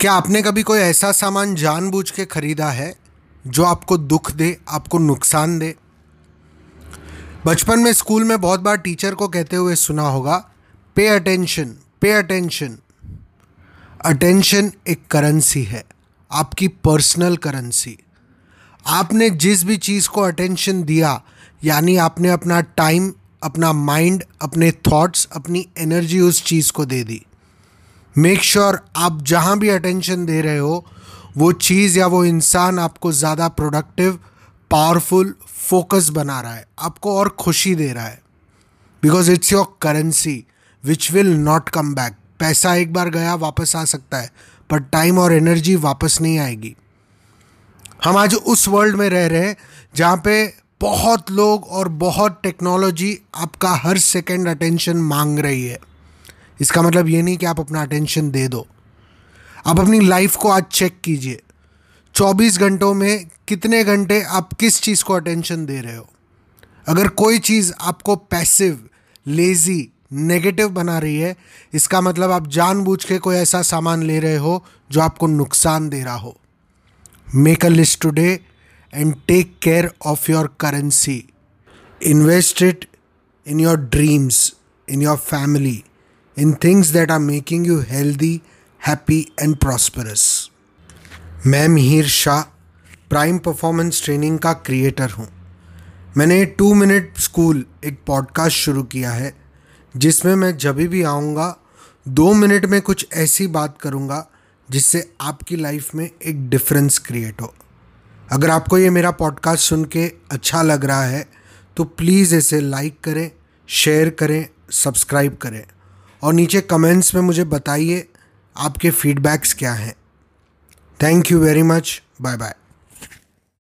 क्या आपने कभी कोई ऐसा सामान जानबूझ के ख़रीदा है जो आपको दुख दे, आपको नुकसान दे? बचपन में स्कूल में बहुत बार टीचर को कहते हुए सुना होगा, pay attention pay attention. Attention एक करेंसी है, आपकी पर्सनल करेंसी। आपने जिस भी चीज़ को अटेंशन दिया, यानी आपने अपना टाइम, अपना माइंड, अपने थॉट्स, अपनी एनर्जी उस चीज़ को दे दी। मेक श्योर sure आप जहाँ भी अटेंशन दे रहे हो, वो चीज़ या वो इंसान आपको ज़्यादा प्रोडक्टिव पावरफुल फोकस बना रहा है। आपको और खुशी दे रहा है। Because it's your currency which will not come back पैसा एक बार गया, वापस आ सकता है पर टाइम और एनर्जी वापस नहीं आएगी। हम आज उस वर्ल्ड में रह रहे हैं, जहाँ पे बहुत लोग और बहुत टेक्नोलॉजी आपका हर सेकेंड अटेंशन मांग रही है। इसका मतलब ये नहीं कि आप अपना अटेंशन दे दो। आप अपनी लाइफ को आज चेक कीजिए। 24 घंटों में कितने घंटे आप किस चीज़ को अटेंशन दे रहे हो? अगर कोई चीज़ आपको पैसिव लेज़ी नेगेटिव बना रही है, इसका मतलब आप जानबूझ के कोई ऐसा सामान ले रहे हो जो आपको नुकसान दे रहा हो। Make a list today and take care of your currency invest it in your dreams in your family in things that are making you healthy, happy and prosperous. मैं Mihir Shah prime performance training का creator हूँ। मैंने two minute school एक podcast शुरू किया है जिसमें मैं जब भी आऊँगा दो मिनट में कुछ ऐसी बात करूँगा जिससे आपकी लाइफ में एक डिफरेंस क्रिएट हो। अगर आपको ये मेरा पॉडकास्ट सुन के अच्छा लग रहा है तो प्लीज़ इसे लाइक करें शेयर करें सब्सक्राइब करें। और नीचे कमेंट्स में मुझे बताइए आपके फीडबैक्स क्या हैं। Thank you very much bye bye